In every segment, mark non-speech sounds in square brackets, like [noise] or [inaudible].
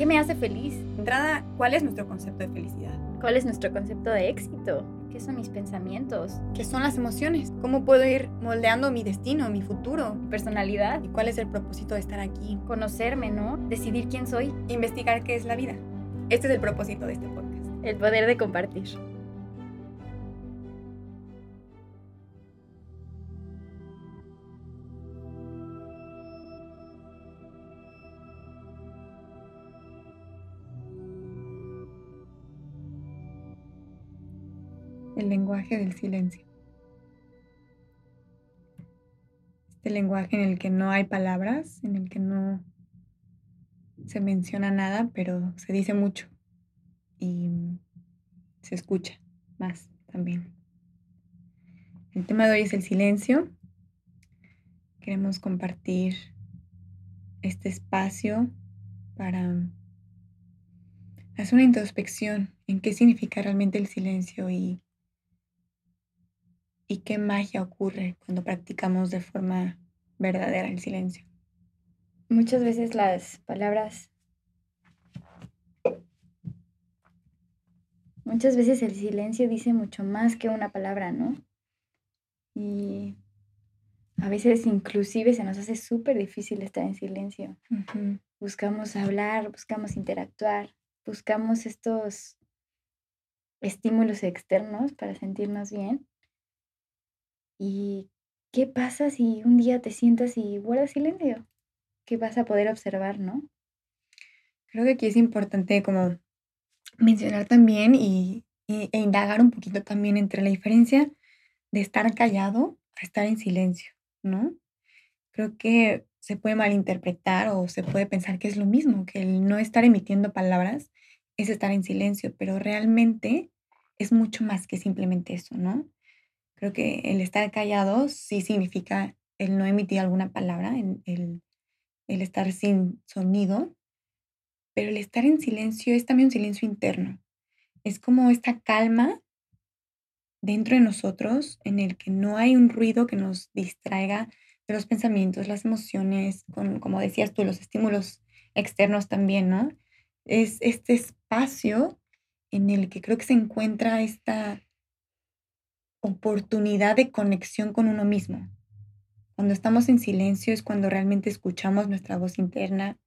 ¿Qué me hace feliz? Entrada, ¿cuál es nuestro concepto de felicidad? ¿Cuál es nuestro concepto de éxito? ¿Qué son mis pensamientos? ¿Qué son las emociones? ¿Cómo puedo ir moldeando mi destino, mi futuro? ¿Mi personalidad? ¿Y cuál es el propósito de estar aquí? Conocerme, ¿no? Decidir quién soy. Investigar qué es la vida. Este es el propósito de este podcast. El poder de compartir. El lenguaje del silencio. Este lenguaje en el que no hay palabras, en el que no se menciona nada, pero se dice mucho y se escucha más también. El tema de hoy es el silencio. Queremos compartir este espacio para hacer una introspección en qué significa realmente el silencio y y qué magia ocurre cuando practicamos de forma verdadera el silencio. Muchas veces las palabras, muchas veces el silencio dice mucho más que una palabra, ¿no? Y a veces inclusive se nos hace súper difícil estar en silencio. Buscamos hablar, buscamos interactuar, buscamos estos estímulos externos para sentirnos bien ¿Y qué pasa si un día te sientas y guardas silencio? ¿Qué vas a poder observar, no? Creo que aquí es importante como mencionar también y, e indagar un poquito también entre la diferencia de estar callado a estar en silencio, ¿no? Creo que se puede malinterpretar o se puede pensar que es lo mismo, que el no estar emitiendo palabras es estar en silencio, pero realmente es mucho más que simplemente eso, ¿no? Creo que el estar callado sí significa el no emitir alguna palabra, el, el estar sin sonido, pero el estar en silencio es también un silencio interno. Es como esta calma dentro de nosotros en el que no hay un ruido que nos distraiga de los pensamientos, las emociones, con, como decías tú, los estímulos externos también, ¿no? Es este espacio en el que creo que se encuentra esta oportunidad de conexión con uno mismo. Cuando estamos en silencio es cuando realmente escuchamos nuestra voz interna,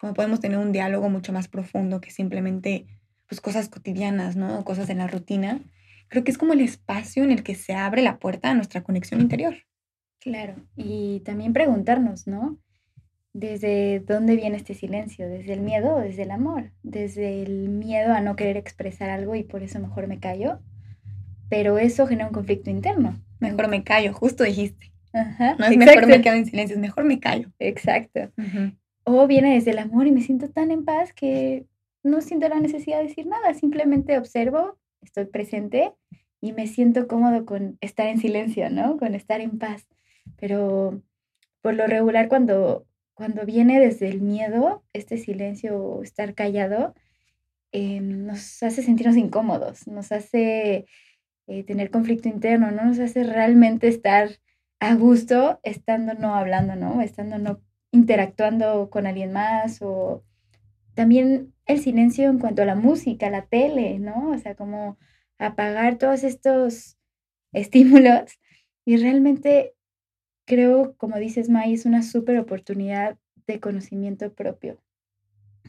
cuando podemos tener un diálogo mucho más profundo que simplemente pues cosas cotidianas, ¿no? Cosas de la rutina. Creo que es como el espacio en el que se abre la puerta a nuestra conexión interior. Claro, y también preguntarnos, ¿no? ¿Desde dónde viene este silencio? ¿Desde el miedo o desde el amor? ¿Desde el miedo a no querer expresar algo y por eso mejor me callo? Pero eso genera un conflicto interno. Mejor me callo, justo dijiste. Ajá, no es mejor me quedo en silencio, es mejor me callo. Exacto. O viene desde el amor y me siento tan en paz que no siento la necesidad de decir nada, simplemente observo, estoy presente y me siento cómodo con estar en silencio, ¿no? Con estar en paz. Pero por lo regular cuando, cuando viene desde el miedo, este silencio o estar callado, em, nos hace sentirnos incómodos, nos hace eh, tener conflicto interno, no nos hace realmente estar a gusto estando no hablando, ¿no? Estando no interactuando con alguien más o también el silencio en cuanto a la música, la tele, ¿no? O sea, como apagar todos estos estímulos y realmente creo, como dices, May, es una súper oportunidad de conocimiento propio,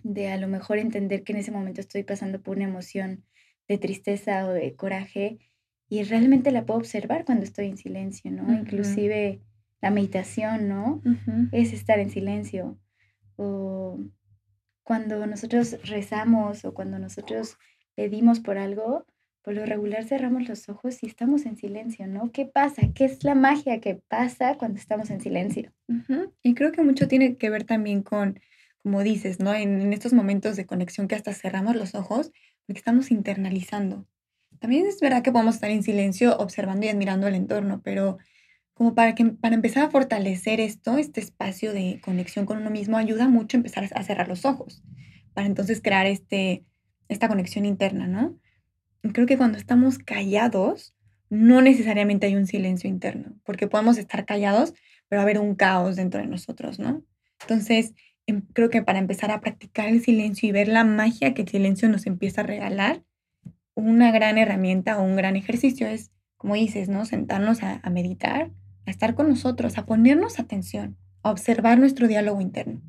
de a lo mejor entender que en ese momento estoy pasando por una emoción de tristeza o de coraje y realmente la puedo observar cuando estoy en silencio, ¿no? Inclusive la meditación, ¿no? Es estar en silencio. O cuando nosotros rezamos o cuando nosotros pedimos por algo, por lo regular cerramos los ojos y estamos en silencio, ¿no? ¿Qué pasa? ¿Qué es la magia que pasa cuando estamos en silencio? Y creo que mucho tiene que ver también con, como dices, ¿no? En, en estos momentos de conexión que hasta cerramos los ojos, porque estamos internalizando también es verdad que podemos estar en silencio observando y admirando el entorno, pero como para, que, para empezar a fortalecer esto, este espacio de conexión con uno mismo, ayuda mucho a empezar a cerrar los ojos, para entonces crear este, esta conexión interna, ¿no? creo que cuando estamos callados, no necesariamente hay un silencio interno, porque podemos estar callados, pero haber un caos dentro de nosotros, ¿no? Entonces, em, creo que para empezar a practicar el silencio y ver la magia que el silencio nos empieza a regalar, una gran herramienta o un gran ejercicio es, como dices, ¿no? Sentarnos a, a meditar, a estar con nosotros, a ponernos atención, a observar nuestro diálogo interno.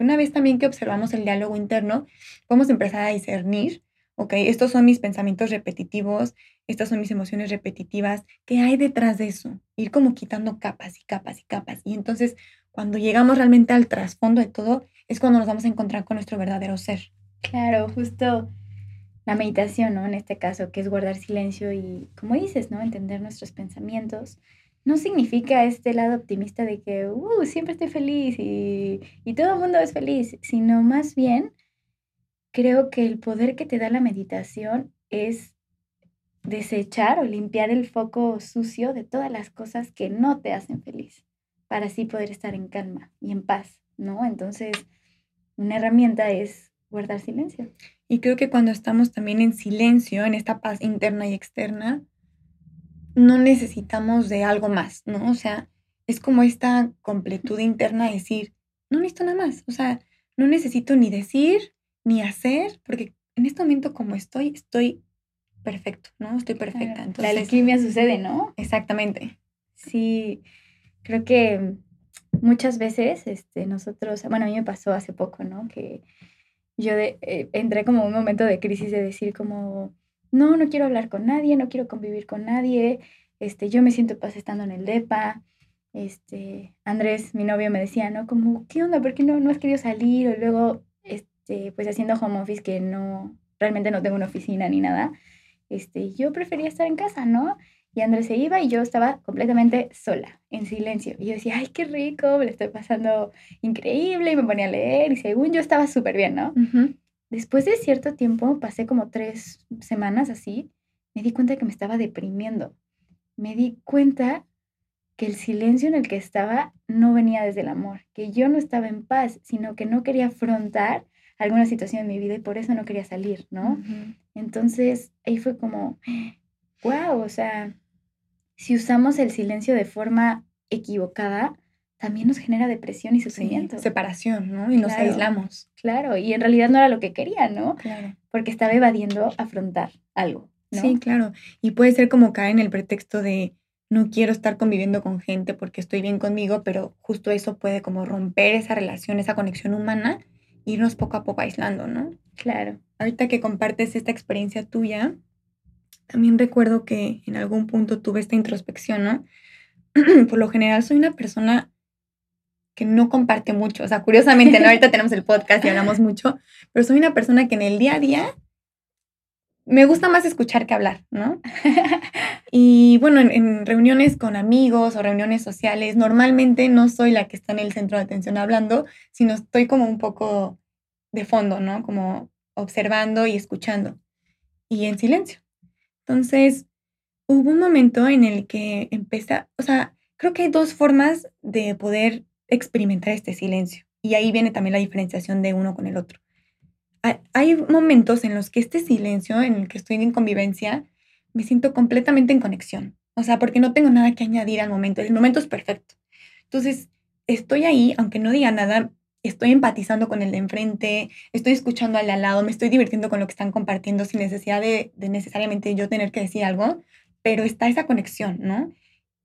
Una vez también que observamos el diálogo interno, podemos empezar a discernir, ok, estos son mis pensamientos repetitivos, estas son mis emociones repetitivas, ¿qué hay detrás de eso? Ir como quitando capas y capas y capas. Y entonces, cuando llegamos realmente al trasfondo de todo, es cuando nos vamos a encontrar con nuestro verdadero ser. Claro, justo la meditación, ¿no? En este caso, que es guardar silencio y, como dices, ¿no? Entender nuestros pensamientos. No significa este lado optimista de que, uh, siempre estoy feliz y, y todo el mundo es feliz, sino más bien creo que el poder que te da la meditación es desechar o limpiar el foco sucio de todas las cosas que no te hacen feliz, para así poder estar en calma y en paz, ¿no? Entonces, una herramienta es guardar silencio. Y creo que cuando estamos también en silencio, en esta paz interna y externa, no necesitamos de algo más, ¿no? O sea, es como esta completud interna de decir, no necesito nada más, o sea, no necesito ni decir ni hacer, porque en este momento como estoy, estoy perfecto, ¿no? Estoy perfecta. Entonces, la alquimia sucede, ¿no? Exactamente. Sí, creo que muchas veces este, nosotros, bueno, a mí me pasó hace poco, ¿no? Que yo eh, entré como un momento de crisis de decir como, no, no quiero hablar con nadie, no quiero convivir con nadie, este, yo me siento paz estando en el DEPA, este, Andrés, mi novio, me decía, ¿no? Como, ¿qué onda? ¿Por qué no, no has querido salir? O luego, este, pues haciendo home office, que no, realmente no tengo una oficina ni nada, este, yo prefería estar en casa, ¿no? Y Andrés se iba y yo estaba completamente sola, en silencio. Y yo decía, ay, qué rico, me lo estoy pasando increíble y me ponía a leer y según yo estaba súper bien, ¿no? Después de cierto tiempo, pasé como tres semanas así, me di cuenta que me estaba deprimiendo. Me di cuenta que el silencio en el que estaba no venía desde el amor, que yo no estaba en paz, sino que no quería afrontar alguna situación en mi vida y por eso no quería salir, ¿no? Entonces ahí fue como, wow, o sea, si usamos el silencio de forma equivocada, también nos genera depresión y sufrimiento. separación, ¿no? Y nos aislamos. Claro, y en realidad no era lo que quería, ¿no? Claro. Porque estaba evadiendo afrontar algo. ¿no? Sí, claro. Y puede ser como caer en el pretexto de no quiero estar conviviendo con gente porque estoy bien conmigo, pero justo eso puede como romper esa relación, esa conexión humana, e irnos poco a poco aislando, ¿no? Claro. Ahorita que compartes esta experiencia tuya, también recuerdo que en algún punto tuve esta introspección, ¿no? [clears throat] Por lo general soy una persona que no comparte mucho, o sea, curiosamente, ¿no? ahorita tenemos el podcast y hablamos [laughs] mucho, pero soy una persona que en el día a día me gusta más escuchar que hablar, ¿no? [laughs] Y bueno, en, reuniones con amigos o reuniones sociales, normalmente no soy la que está en el centro de atención hablando, sino estoy como un poco de fondo, ¿no? Como observando y escuchando y en silencio. Entonces, hubo un momento en el que empecé, o sea, creo que hay dos formas de poder experimentar este silencio y ahí viene también la diferenciación de uno con el otro hay momentos en los que este silencio, en el que estoy en convivencia, me siento completamente en conexión. O sea, porque no tengo nada que añadir al momento. El momento es perfecto. Entonces, estoy ahí, aunque no diga nada, estoy empatizando con el de enfrente, estoy escuchando al de al lado, me estoy divirtiendo con lo que están compartiendo sin necesidad de, de necesariamente yo tener que decir algo, pero está esa conexión, ¿no?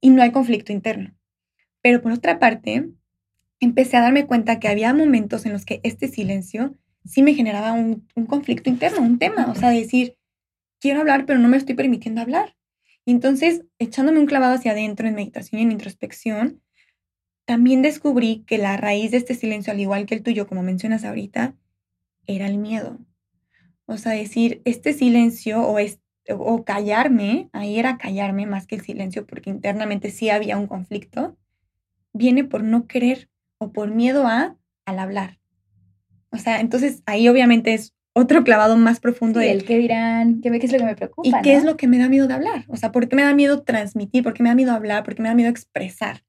Y no hay conflicto interno. Pero por otra parte, empecé a darme cuenta que había momentos en los que este silencio sí me generaba un, conflicto interno, un tema, o sea, decir, quiero hablar, pero no me estoy permitiendo hablar. Y entonces, echándome un clavado hacia adentro en meditación y en introspección, también descubrí que la raíz de este silencio, al igual que el tuyo, como mencionas ahorita, era el miedo. O sea, decir, este silencio o, o callarme, ahí era callarme más que el silencio, porque internamente sí había un conflicto, viene por no querer o por miedo a al hablar. O sea, entonces ahí obviamente es otro clavado más profundo de el qué dirán, qué, qué es lo que me preocupa. Y qué es lo que me da miedo de hablar. O sea, ¿por qué me da miedo transmitir? ¿Por qué me da miedo hablar? ¿Por qué me da miedo expresar?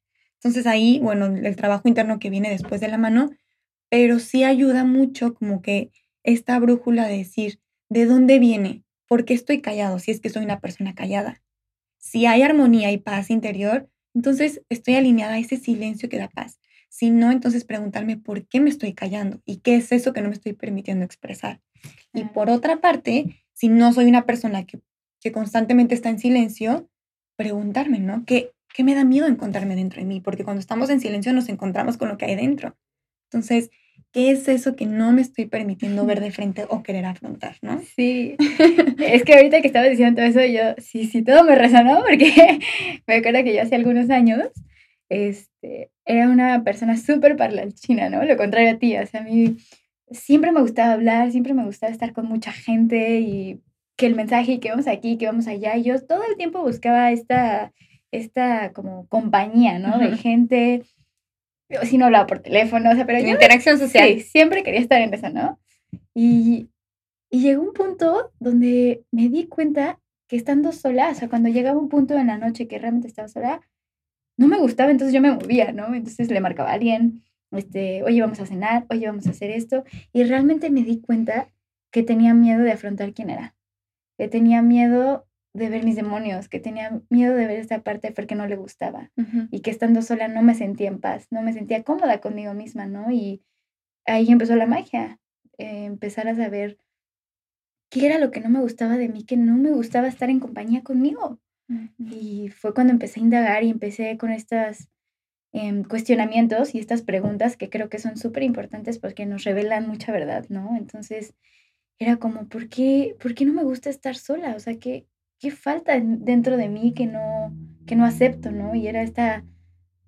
Entonces ahí, bueno, el trabajo interno que viene después de la mano, pero sí ayuda mucho como que esta brújula de decir, ¿de dónde viene? ¿Por qué estoy callado si es que soy una persona callada? Si hay armonía y paz interior, entonces estoy alineada a ese silencio que da paz. sino entonces preguntarme por qué me estoy callando y qué es eso que no me estoy permitiendo expresar. Y por otra parte, si no soy una persona que, que constantemente está en silencio, preguntarme, ¿no? ¿Qué, ¿Qué me da miedo encontrarme dentro de mí? Porque cuando estamos en silencio nos encontramos con lo que hay dentro. Entonces, ¿qué es eso que no me estoy permitiendo ver de [laughs] frente o querer afrontar, no? Sí, [laughs] es que ahorita que estaba diciendo todo eso, yo, sí, sí, todo me resonó porque [laughs] me acuerdo que yo hace algunos años, este, era una persona súper parlanchina, ¿no? Lo contrario a ti, o sea, a mí siempre me gustaba hablar, siempre me gustaba estar con mucha gente y que el mensaje y que vamos aquí, que vamos allá, y yo todo el tiempo buscaba esta, esta como compañía, ¿no? De gente si no hablaba por teléfono, o sea, pero yo... Interacción social. Sí, siempre quería estar en eso, ¿no? Y, y llegó un punto donde me di cuenta que estando sola, o sea, cuando llegaba un punto en la noche que realmente estaba sola, no me gustaba, entonces yo me movía, ¿no? Entonces le marcaba a alguien, este, oye, vamos a cenar, oye, vamos a hacer esto. Y realmente me di cuenta que tenía miedo de afrontar quién era, que tenía miedo de ver mis demonios, que tenía miedo de ver esta parte de Fer que no le gustaba y que estando sola no me sentía en paz, no me sentía cómoda conmigo misma, ¿no? Y ahí empezó la magia, eh, empezar a saber qué era lo que no me gustaba de mí, que no me gustaba estar en compañía conmigo. Y fue cuando empecé a indagar y empecé con estos em, cuestionamientos y estas preguntas que creo que son súper importantes porque nos revelan mucha verdad, ¿no? Entonces era como, ¿por qué, ¿por qué no me gusta estar sola? O sea, ¿qué, qué falta dentro de mí que no, que no acepto, ¿no? Y era esta,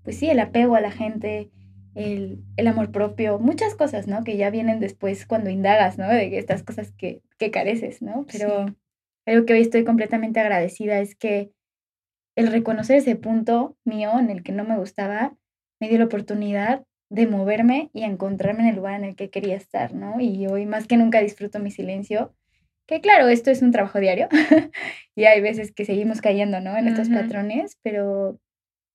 pues sí, el apego a la gente, el, el, amor propio, muchas cosas, ¿no? Que ya vienen después cuando indagas, ¿no? De estas cosas que, que careces, ¿no? Pero algo que hoy estoy completamente agradecida es que el reconocer ese punto mío en el que no me gustaba me dio la oportunidad de moverme y encontrarme en el lugar en el que quería estar, ¿no? Y hoy más que nunca disfruto mi silencio que claro, esto es un trabajo diario [laughs] y hay veces que seguimos cayendo, ¿no? En estos patrones, pero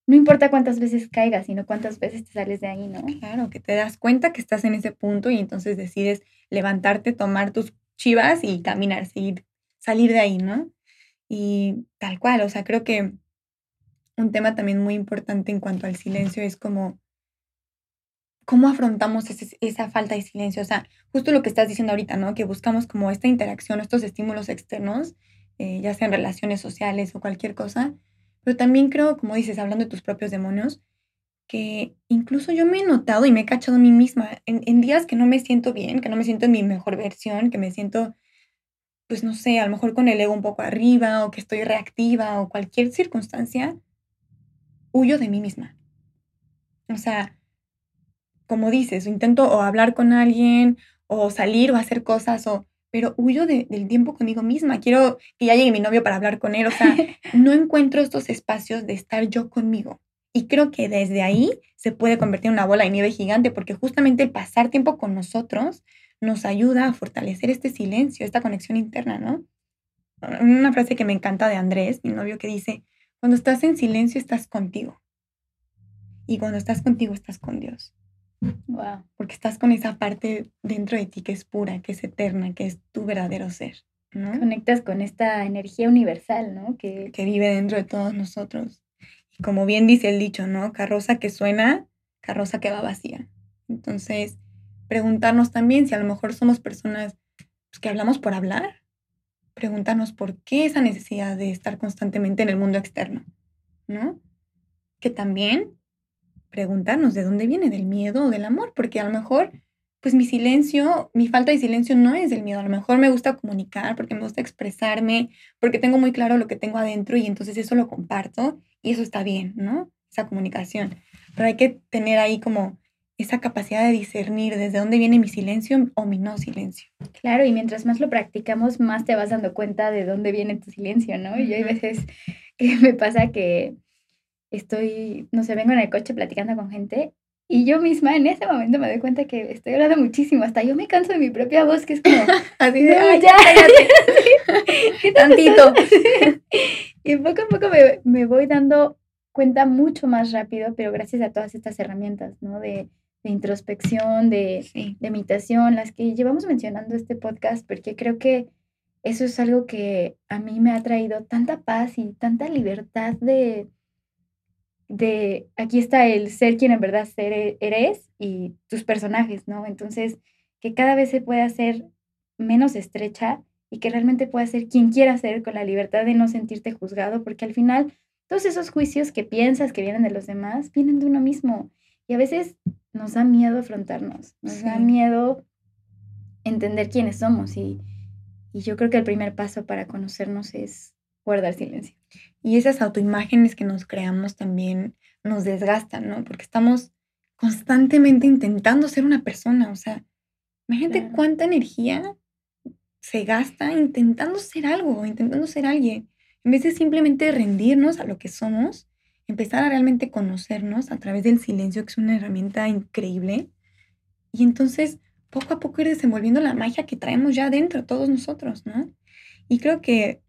no importa cuántas veces caigas, sino cuántas veces te sales de ahí, ¿no? Claro, que te das cuenta que estás en ese punto y entonces decides levantarte, tomar tus chivas y caminar, seguir, salir de ahí, ¿no? Y tal cual, o sea, creo que un tema también muy importante en cuanto al silencio es como ¿cómo afrontamos esa falta de silencio? O sea, justo lo que estás diciendo ahorita, ¿no? Que buscamos como esta interacción, estos estímulos externos, eh, ya sean relaciones sociales o cualquier cosa, pero también creo, como dices, hablando de tus propios demonios, que incluso yo me he notado y me he cachado a mí misma en, días que no me siento bien, que no me siento en mi mejor versión, que me siento, pues no sé, a lo mejor con el ego un poco arriba o que estoy reactiva o cualquier circunstancia, huyo de mí misma. O sea, como dices, intento o hablar con alguien o salir o hacer cosas o pero huyo del tiempo conmigo misma. Quiero que ya llegue mi novio para hablar con él. O sea, [laughs] no encuentro estos espacios de estar yo conmigo. Y creo que desde ahí se puede convertir en una bola de nieve gigante porque justamente el pasar tiempo con nosotros nos ayuda a fortalecer este silencio, esta conexión interna, ¿no? Una frase que me encanta de Andrés, mi novio, que dice, cuando estás en silencio estás contigo. Y cuando estás contigo estás con Dios. Wow. Porque estás con esa parte dentro de ti que es pura, que es eterna, que es tu verdadero ser. ¿no? Conectas con esta energía universal, ¿no? Que... que vive dentro de todos nosotros. Y como bien dice el dicho, ¿no? Carroza que suena, carroza que va vacía. Entonces, preguntarnos también si a lo mejor somos personas pues, que hablamos por hablar, preguntarnos por qué esa necesidad de estar constantemente en el mundo externo, ¿no? Que también preguntarnos de dónde viene, del miedo o del amor, porque a lo mejor, pues mi silencio, mi falta de silencio no es del miedo, a lo mejor me gusta comunicar, porque me gusta expresarme, porque tengo muy claro lo que tengo adentro y entonces eso lo comparto y eso está bien, ¿no? Esa comunicación. Pero hay que tener ahí como esa capacidad de discernir desde dónde viene mi silencio o mi no silencio. Claro, y mientras más lo practicamos, más te vas dando cuenta de dónde viene tu silencio, ¿no? Y hay veces que me pasa que estoy, no sé, vengo en el coche platicando con gente y yo misma en ese momento me doy cuenta que estoy hablando muchísimo, hasta yo me canso de mi propia voz, que es como, [laughs] así de, Ay, ya, ¿Qué [laughs] [laughs] tantito. y poco a poco me, me, voy dando cuenta mucho más rápido, pero gracias a todas estas herramientas, ¿no? De, de introspección, de, de meditación, las que llevamos mencionando este podcast, porque creo que eso es algo que a mí me ha traído tanta paz y tanta libertad de de aquí está el ser quien en verdad ser e, eres y tus personajes, ¿no? Entonces, que cada vez se pueda hacer menos estrecha y que realmente pueda ser quien quiera ser con la libertad de no sentirte juzgado, porque al final todos esos juicios que piensas que vienen de los demás vienen de uno mismo y a veces nos da miedo afrontarnos, nos da miedo entender quiénes somos y, y yo creo que el primer paso para conocernos es guardar silencio. Y esas autoimágenes que nos creamos también nos desgastan, ¿no? Porque estamos constantemente intentando ser una persona, o sea, imagínate cuánta energía se gasta intentando ser algo, intentando ser alguien, en vez de simplemente rendirnos a lo que somos, empezar a realmente conocernos a través del silencio, que es una herramienta increíble, y entonces poco a poco ir desenvolviendo la magia que traemos ya dentro todos nosotros, ¿no? Y creo que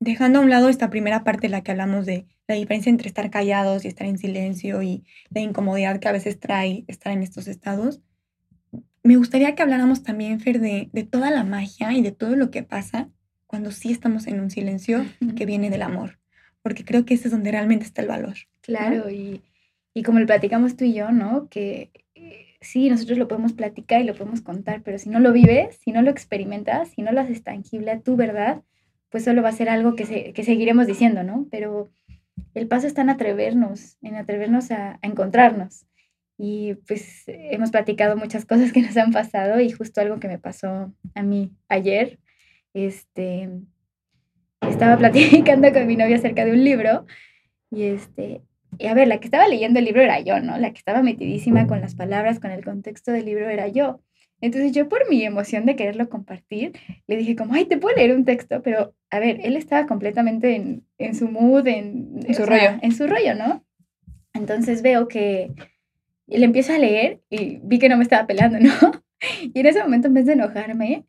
dejando a un lado esta primera parte en la que hablamos de la diferencia entre estar callados y estar en silencio y la incomodidad que a veces trae estar en estos estados, me gustaría que habláramos también, Fer, de, de toda la magia y de todo lo que pasa cuando sí estamos en un silencio que viene del amor, porque creo que ese es donde realmente está el valor. Claro, y, y como lo platicamos tú y yo, ¿no? Que eh, sí, nosotros lo podemos platicar y lo podemos contar, pero si no lo vives, si no lo experimentas, si no lo haces tangible a tu verdad, pues solo va a ser algo que, que seguiremos diciendo, ¿no? Pero el paso está en atrevernos, en atrevernos a, encontrarnos. Y pues hemos platicado muchas cosas que nos han pasado y justo algo que me pasó a mí ayer, este, estaba platicando con mi novia acerca de un libro y este, y a ver, la que estaba leyendo el libro era yo, ¿no? La que estaba metidísima con las palabras, con el contexto del libro era yo. Entonces yo por mi emoción de quererlo compartir, le dije como, ay, te puedo leer un texto, pero a ver, él estaba completamente en, en su mood, en, en su rollo. En su rollo, ¿no? Entonces veo que le empiezo a leer y vi que no me estaba pelando, ¿no? [laughs] Y en ese momento, en vez de enojarme,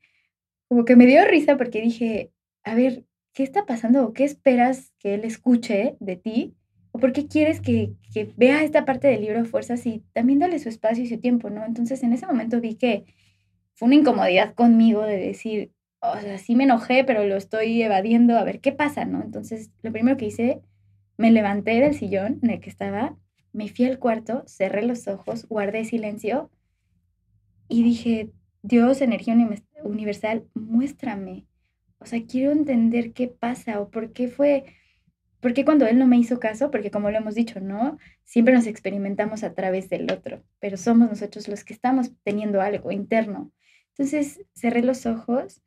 como que me dio risa porque dije, a ver, ¿qué está pasando o qué esperas que él escuche de ti? ¿O por qué quieres que, que vea esta parte del libro a fuerzas y también dale su espacio y su tiempo, ¿no? Entonces en ese momento vi que fue una incomodidad conmigo de decir, o sea, sí me enojé, pero lo estoy evadiendo, a ver qué pasa, ¿no? Entonces, lo primero que hice, me levanté del sillón en el que estaba, me fui al cuarto, cerré los ojos, guardé silencio y dije, Dios, energía universal, muéstrame. O sea, quiero entender qué pasa o por qué fue, por qué cuando Él no me hizo caso, porque como lo hemos dicho, ¿no? Siempre nos experimentamos a través del otro, pero somos nosotros los que estamos teniendo algo interno. Entonces cerré los ojos,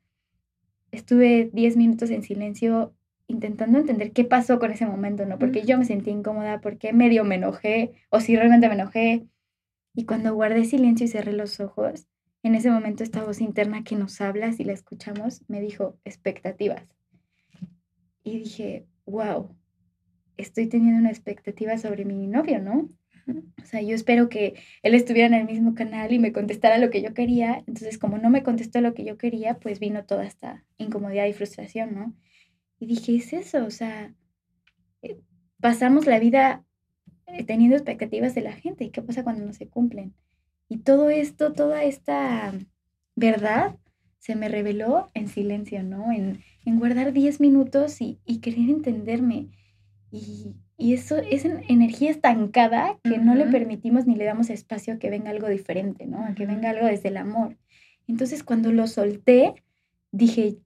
estuve 10 minutos en silencio intentando entender qué pasó con ese momento, ¿no? Porque yo me sentí incómoda, porque medio me enojé, o si realmente me enojé. Y cuando guardé silencio y cerré los ojos, en ese momento esta voz interna que nos habla, si la escuchamos, me dijo expectativas. Y dije, wow, estoy teniendo una expectativa sobre mi novio, ¿no? O sea, yo espero que él estuviera en el mismo canal y me contestara lo que yo quería. Entonces, como no me contestó lo que yo quería, pues vino toda esta incomodidad y frustración, ¿no? Y dije, es eso, o sea, eh, pasamos la vida eh, teniendo expectativas de la gente. ¿Y qué pasa cuando no se cumplen? Y todo esto, toda esta verdad se me reveló en silencio, ¿no? En, en guardar 10 minutos y, y querer entenderme. Y, y eso es energía estancada que no le permitimos ni le damos espacio a que venga algo diferente, ¿no? A que venga algo desde el amor. Entonces, cuando lo solté, dije,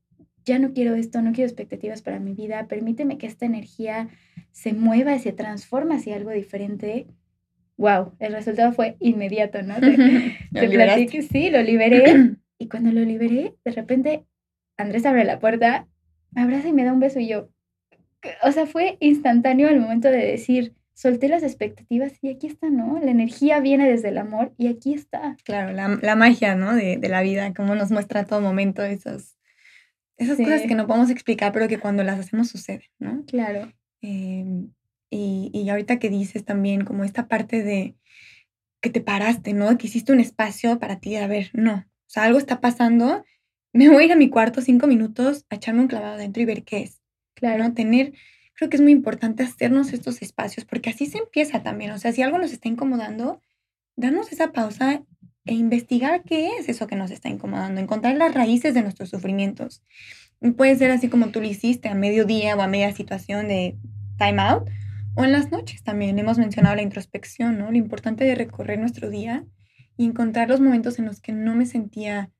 ya no quiero esto, no quiero expectativas para mi vida, permíteme que esta energía se mueva y se transforme hacia algo diferente. Wow, el resultado fue inmediato, ¿no? Te, [laughs] sí, lo liberé. y cuando lo liberé, de repente Andrés abre la puerta, me abraza y me da un beso y yo, o sea, fue instantáneo el momento de decir, solté las expectativas y aquí está, ¿no? La energía viene desde el amor y aquí está. Claro, la, magia, ¿no? De, la vida, como nos muestra a todo momento esos, esas cosas que no podemos explicar, pero que cuando las hacemos sucede, ¿no? Claro. Em, y, y ahorita que dices también como esta parte de que te paraste, ¿no? Que hiciste un espacio para ti, a ver, no, o sea, algo está pasando, me voy a ir a mi cuarto cinco minutos a echarme un clavado adentro y ver qué es. Claro, tener, creo que es muy importante hacernos estos espacios, porque así se empieza también. O sea, si algo nos está incomodando, darnos esa pausa e investigar qué es eso que nos está incomodando, encontrar las raíces de nuestros sufrimientos. puede ser así como tú lo hiciste a mediodía o a media situación de time out, O en las noches también hemos mencionado la introspección, ¿no? Lo importante de recorrer nuestro día y encontrar los momentos en los que no me sentía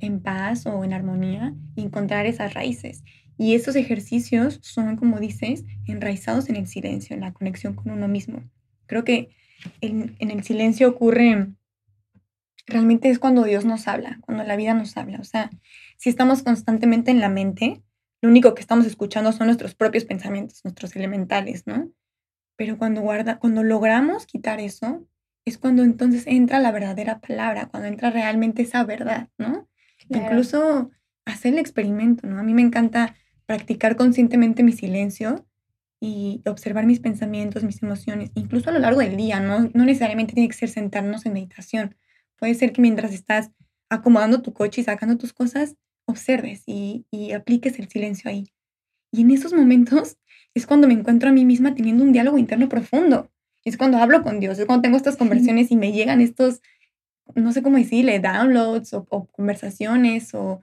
en paz o en armonía y encontrar esas raíces. Y esos ejercicios son, como dices, enraizados en el silencio, en la conexión con uno mismo. Creo que en, en el silencio ocurre, realmente es cuando Dios nos habla, cuando la vida nos habla. O sea, si estamos constantemente en la mente, lo único que estamos escuchando son nuestros propios pensamientos, nuestros elementales, ¿no? Pero cuando, guarda, cuando logramos quitar eso, es cuando entonces entra la verdadera palabra, cuando entra realmente esa verdad, ¿no? Incluso hacer el experimento, ¿no? A mí me encanta practicar conscientemente mi silencio y observar mis pensamientos, mis emociones, incluso a lo largo del día, ¿no? No necesariamente tiene que ser sentarnos en meditación. Puede ser que mientras estás acomodando tu coche y sacando tus cosas, observes y, y apliques el silencio ahí. Y en esos momentos [laughs] es cuando me encuentro a mí misma teniendo un diálogo interno profundo. Es cuando hablo con Dios, es cuando tengo estas conversaciones y me llegan estos, no sé cómo decirle, downloads o, o conversaciones, o,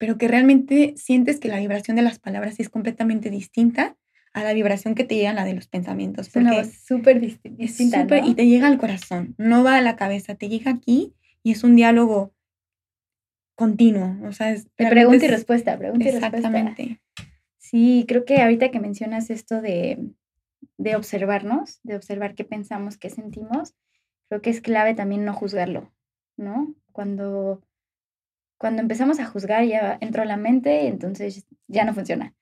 pero que realmente sientes que la vibración de las palabras es completamente distinta a la vibración que te llega la de los pensamientos. Porque es súper distinta. Y te llega al corazón, no va a la cabeza, te llega aquí y es un diálogo continuo. O sea, es, pregunta y respuesta, pregunta y respuesta. Exactamente. Sí, creo que ahorita que mencionas esto de, de observarnos, de observar qué pensamos, qué sentimos, creo que es clave también no juzgarlo, ¿no? Cuando, cuando empezamos a juzgar ya entró la mente, entonces ya no funciona.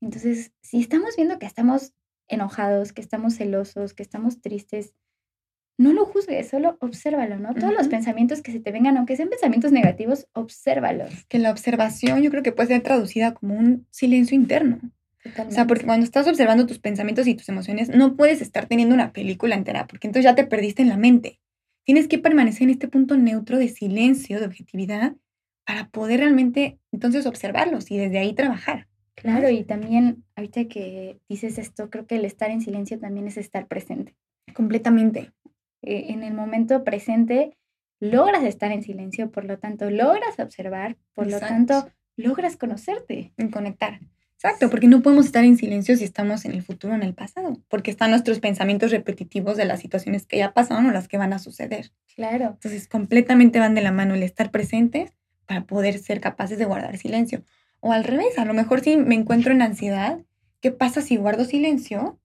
Entonces, si estamos viendo que estamos enojados, que estamos celosos, que estamos tristes, no lo juzgues, solo obsérvalo, ¿no? Todos los pensamientos que se te vengan, aunque sean pensamientos negativos, obsérvalos. Que la observación yo creo que puede ser traducida como un silencio interno. O sea, porque cuando estás observando tus pensamientos y tus emociones, no puedes estar teniendo una película entera, porque entonces ya te perdiste en la mente. Tienes que permanecer en este punto neutro de silencio, de objetividad, para poder realmente entonces observarlos y desde ahí trabajar. Claro, y también ahorita que dices esto, creo que el estar en silencio también es estar presente. Completamente. Eh, en el momento presente logras estar en silencio, por lo tanto logras observar, por lo tanto logras conocerte. En conectar. Exacto, porque no podemos estar en silencio si estamos en el futuro o en el pasado, porque están nuestros pensamientos repetitivos de las situaciones que ya pasaron o las que van a suceder. Claro. Entonces, completamente van de la mano el estar presentes para poder ser capaces de guardar silencio. O al revés, a lo mejor si me encuentro en ansiedad, ¿qué pasa si guardo silencio?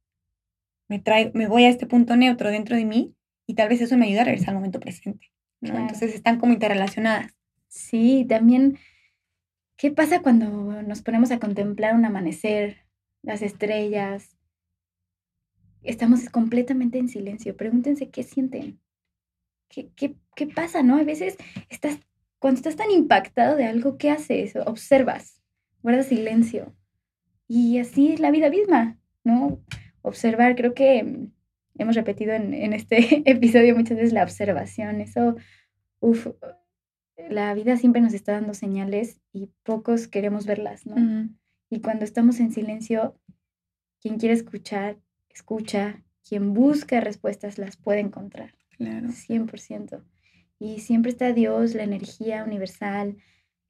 Me, trae, me voy a este punto neutro dentro de mí y tal vez eso me ayuda a regresar al momento presente. Entonces están como interrelacionadas. Sí, también, ¿qué pasa cuando nos ponemos a contemplar un amanecer, las estrellas? Estamos completamente en silencio. Pregúntense qué sienten. ¿Qué, qué, qué pasa, no? A veces estás, cuando estás tan impactado de algo, ¿qué haces? Observas, guardas silencio. Y así es la vida misma, ¿no? Observar, creo que hemos repetido en, este [laughs] episodio muchas veces la observación, eso, uff, la vida siempre nos está dando señales y pocos queremos verlas, ¿no? Y cuando estamos en silencio, quien quiere escuchar, escucha, quien busca respuestas las puede encontrar. Claro. 100%. Y siempre está Dios, la energía universal,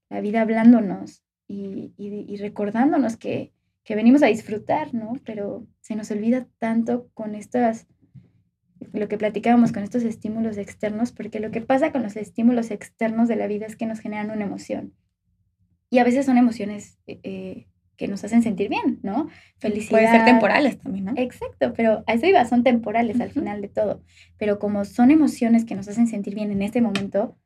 la vida hablándonos y, y recordándonos que, que venimos a disfrutar, ¿no? Pero se nos olvida tanto con estas, lo que platicábamos con estos estímulos externos, porque lo que pasa con los estímulos externos de la vida es que nos generan una emoción. Y a veces son emociones eh, eh, que nos hacen sentir bien, ¿no? Felicidad. Puede ser temporales también, ¿no? Exacto, pero a eso iba, son temporales al final de todo. Pero como son emociones que nos hacen sentir bien en este momento,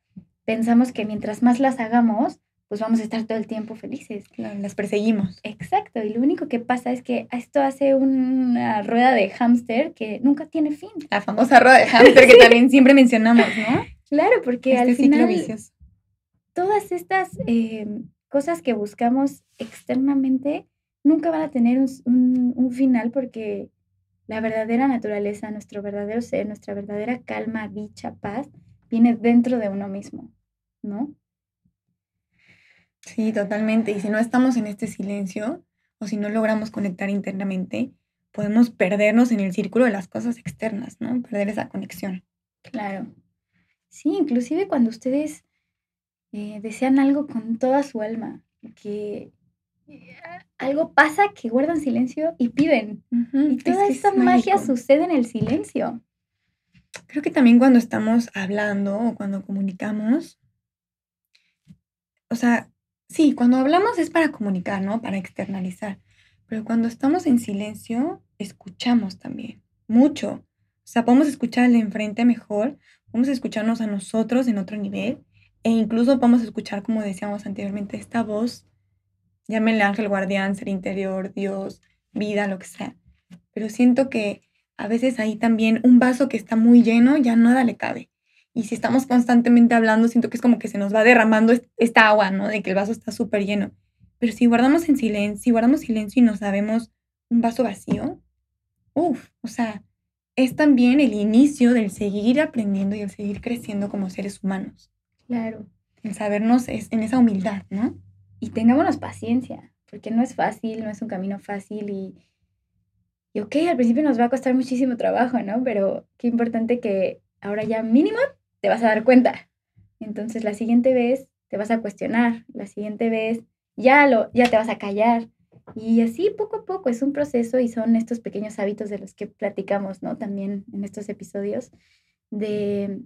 pensamos que mientras más las hagamos, pues vamos a estar todo el tiempo felices. las perseguimos. Exacto, y lo único que pasa es que esto hace una rueda de hámster que nunca tiene fin. La famosa rueda de [laughs] hámster que también siempre mencionamos, ¿no? Claro, porque este al final todas estas em, cosas que buscamos externamente nunca van a tener un, un final porque la verdadera naturaleza, nuestro verdadero ser, nuestra verdadera calma, dicha, paz, viene dentro de uno mismo, ¿no? Sí, totalmente. Y si no estamos en este silencio o si no logramos conectar internamente, podemos perdernos en el círculo de las cosas externas, ¿no? Perder esa conexión. Claro. Sí, inclusive cuando ustedes eh, desean algo con toda su alma, que, algo pasa que guardan silencio y piden. Y toda esta magia sucede en el silencio. Creo que también cuando estamos hablando o cuando comunicamos, o sea, sí, cuando hablamos es para comunicar, ¿no? Para externalizar. Pero cuando estamos en silencio, escuchamos también, mucho. O sea, podemos escuchar al de enfrente mejor, podemos escucharnos a nosotros en otro nivel e incluso podemos escuchar, como decíamos anteriormente, esta voz, llámenle ángel guardián, ser interior, Dios, vida, lo que sea. Pero siento que a veces ahí también un vaso que está muy lleno ya nada le cabe. Y si estamos constantemente hablando, siento que es como que se nos va derramando esta agua, ¿no? De que el vaso está súper lleno. Pero si guardamos en silencio, si guardamos silencio y no sabemos un vaso vacío, uff, o sea, es también el inicio del seguir aprendiendo y el seguir creciendo como seres humanos. Claro. El sabernos es en esa humildad, ¿no? Y tengámonos paciencia, porque no es fácil, no es un camino fácil y, y ok, al principio nos va a costar muchísimo trabajo, ¿no? Pero qué importante que ahora ya mínimo te vas a dar cuenta. Entonces la siguiente vez te vas a cuestionar, la siguiente vez ya, lo, ya te vas a callar. Y así poco a poco es un proceso y son estos pequeños hábitos de los que platicamos, ¿no? También en estos episodios, de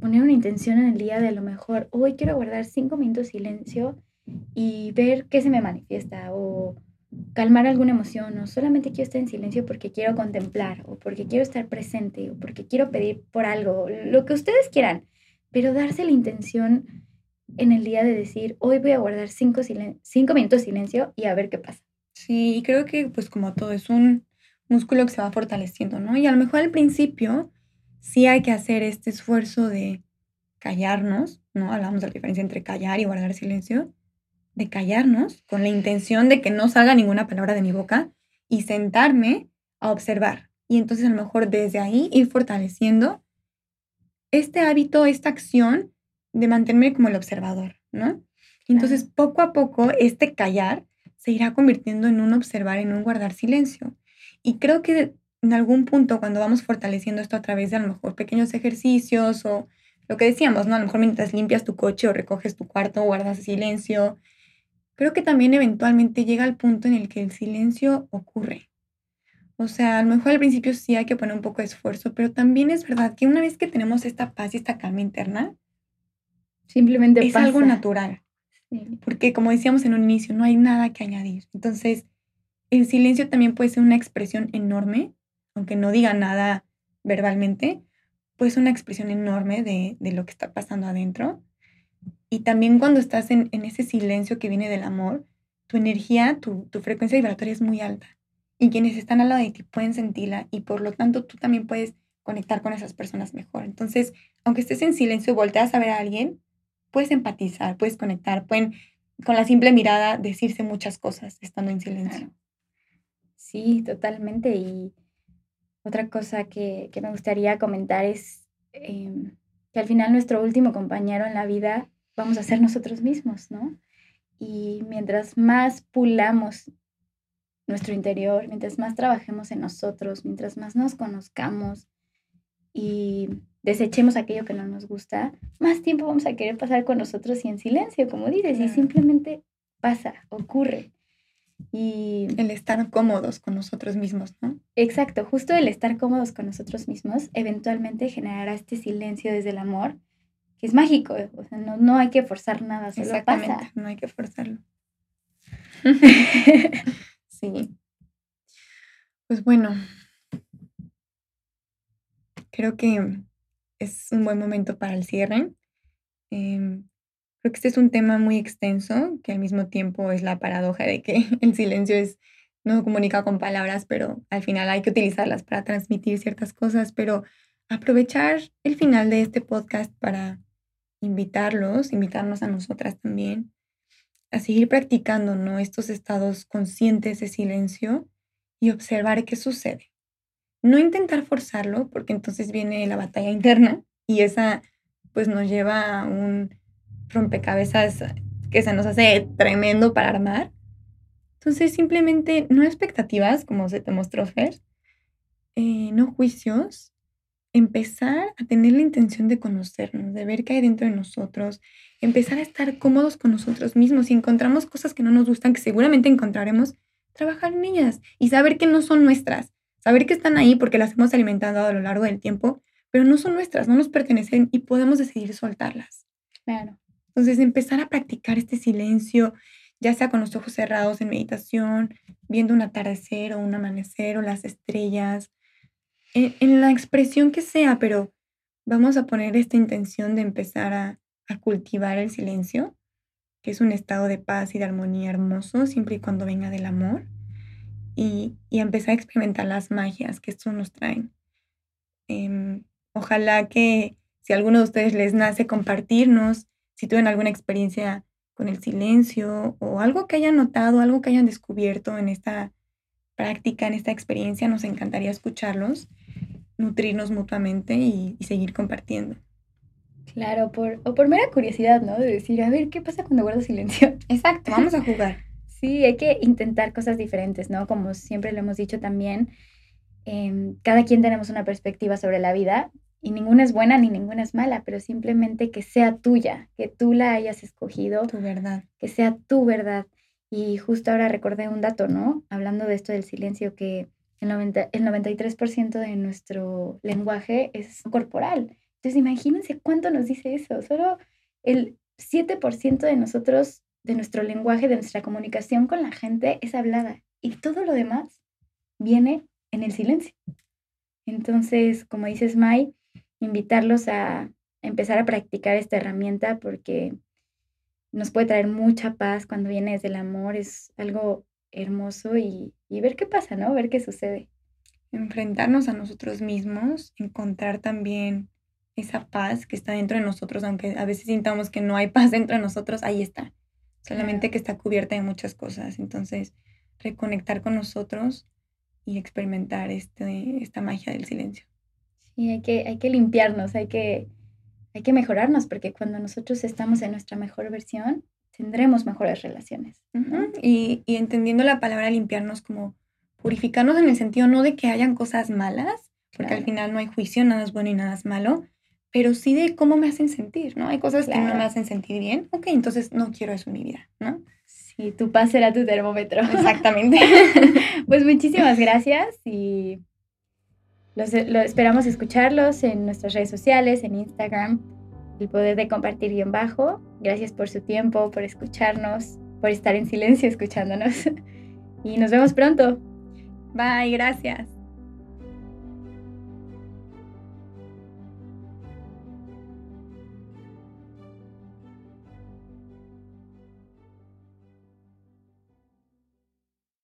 poner una intención en el día de a lo mejor, hoy quiero guardar cinco minutos de silencio y ver qué se me manifiesta o calmar alguna emoción o solamente quiero estar en silencio porque quiero contemplar o porque quiero estar presente o porque quiero pedir por algo, lo que ustedes quieran, pero darse la intención en el día de decir, hoy voy a guardar cinco, cinco minutos de silencio y a ver qué pasa. Sí, creo que pues como todo es un músculo que se va fortaleciendo, ¿no? Y a lo mejor al principio sí hay que hacer este esfuerzo de callarnos, ¿no? Hablamos de la diferencia entre callar y guardar silencio, de callarnos con la intención de que no salga ninguna palabra de mi boca y sentarme a observar. Y entonces a lo mejor desde ahí ir fortaleciendo este hábito, esta acción de mantenerme como el observador, ¿no? Entonces, poco a poco, este callar se irá convirtiendo en un observar, en un guardar silencio. Y creo que en algún punto, cuando vamos fortaleciendo esto a través de a lo mejor pequeños ejercicios o lo que decíamos, ¿no? A lo mejor mientras limpias tu coche o recoges tu cuarto, guardas silencio, creo que también eventualmente llega al punto en el que el silencio ocurre. O sea, a lo mejor al principio sí hay que poner un poco de esfuerzo, pero también es verdad que una vez que tenemos esta paz y esta calma interna, Simplemente es algo natural. Porque como decíamos en un inicio, no hay nada que añadir. Entonces, el silencio también puede ser una expresión enorme, aunque no diga nada verbalmente, puede ser una expresión enorme de, lo que está pasando adentro. Y también cuando estás en, ese silencio que viene del amor, tu energía, tu, tu frecuencia vibratoria es muy alta. Y quienes están al lado de ti pueden sentirla y por lo tanto tú también puedes conectar con esas personas mejor. Entonces, aunque estés en silencio y volteas a ver a alguien, puedes empatizar, puedes conectar, pueden con la simple mirada decirse muchas cosas estando en silencio. Sí, totalmente. Y otra cosa que, me gustaría comentar es em, que al final nuestro último compañero en la vida vamos a ser nosotros mismos, ¿no? Y mientras más pulamos nuestro interior, mientras más trabajemos en nosotros, mientras más nos conozcamos y desechemos aquello que no nos gusta, más tiempo vamos a querer pasar con nosotros y en silencio, como dices, y simplemente pasa, ocurre. Y el estar cómodos con nosotros mismos, ¿no? Exacto, justo el estar cómodos con nosotros mismos eventualmente generará este silencio desde el amor, que es mágico, o sea, no, no hay que forzar nada, solo Exactamente, no hay que forzarlo. [laughs] sí. Pues bueno, creo que es un buen momento para el cierre. Em, creo que este es un tema muy extenso, que al mismo tiempo es la paradoja de que [laughs] el silencio es, no comunica con palabras, pero al final hay que utilizarlas para transmitir ciertas cosas, pero aprovechar el final de este podcast para invitarlos, invitarnos a nosotras también, a seguir practicando ¿no? estos estados conscientes de silencio y observar qué sucede. No intentar forzarlo, porque entonces viene la batalla interna y esa pues nos lleva a un rompecabezas que se nos hace tremendo para armar. Entonces simplemente no expectativas, como se te mostró Fer, eh, no juicios, empezar a tener la intención de conocernos, de ver qué hay dentro de nosotros, empezar a estar cómodos con nosotros mismos. Si encontramos cosas que no nos gustan, que seguramente encontraremos, trabajar en ellas y saber que no son nuestras, saber que están ahí porque las hemos alimentado a lo largo del tiempo, pero no son nuestras, no nos pertenecen y podemos decidir soltarlas. Claro. Entonces, empezar a practicar este silencio, ya sea con los ojos cerrados en meditación, viendo un atardecer o un amanecer o las estrellas, en, la expresión que sea, pero vamos a poner esta intención de empezar a, cultivar el silencio, que es un estado de paz y de armonía hermoso, siempre y cuando venga del amor, y, empezar a experimentar las magias que esto nos traen. Em, ojalá que si a alguno de ustedes les nace compartirnos, si tuvieron alguna experiencia con el silencio o algo que hayan notado, algo que hayan descubierto en esta práctica, en esta experiencia, nos encantaría escucharlos, nutrirnos mutuamente y, seguir compartiendo. Claro, por, o por mera curiosidad, ¿no? De decir, a ver, ¿qué pasa cuando guardo silencio? [laughs] Exacto, vamos a jugar. Sí, hay que intentar cosas diferentes, ¿no? Como siempre lo hemos dicho también, em, cada quien tenemos una perspectiva sobre la vida y ninguna es buena ni ninguna es mala, pero simplemente que sea tuya, que tú la hayas escogido. Tu verdad. Que sea tu verdad. Y justo ahora recordé un dato, ¿no? Hablando de esto del silencio, que el, 90, el 93% de nuestro lenguaje es corporal. Entonces imagínense cuánto nos dice eso. Solo el 7% de nosotros, de nuestro lenguaje, de nuestra comunicación con la gente es hablada. Y todo lo demás viene en el silencio. Entonces, como dices, Mai, invitarlos a empezar a practicar esta herramienta porque nos puede traer mucha paz cuando viene desde el amor, es algo hermoso y, ver qué pasa, ¿no? Ver qué sucede. Enfrentarnos a nosotros mismos, encontrar también esa paz que está dentro de nosotros, aunque a veces sintamos que no hay [laughs] paz dentro de nosotros, ahí está. Solamente que está cubierta de muchas cosas. Entonces, reconectar con nosotros y experimentar este, esta magia del silencio. Sí, hay que, hay que limpiarnos, hay que, hay que mejorarnos, porque cuando nosotros estamos en nuestra mejor versión, tendremos mejores relaciones. y, y, entendiendo la palabra limpiarnos como purificarnos en el sentido no de que hayan cosas malas, porque al final no hay juicio, nada es bueno y nada es malo, pero sí de cómo me hacen sentir, ¿no? Hay cosas que no me hacen sentir bien, ok, entonces no quiero eso en mi vida, ¿no? Sí, tu paz será tu termómetro. Exactamente. [laughs] pues muchísimas gracias y los, lo esperamos escucharlos en nuestras redes sociales, en Instagram, el poder de compartir bien bajo. Gracias por su tiempo, por escucharnos, por estar en silencio escuchándonos. [laughs] y nos vemos pronto. Bye, gracias.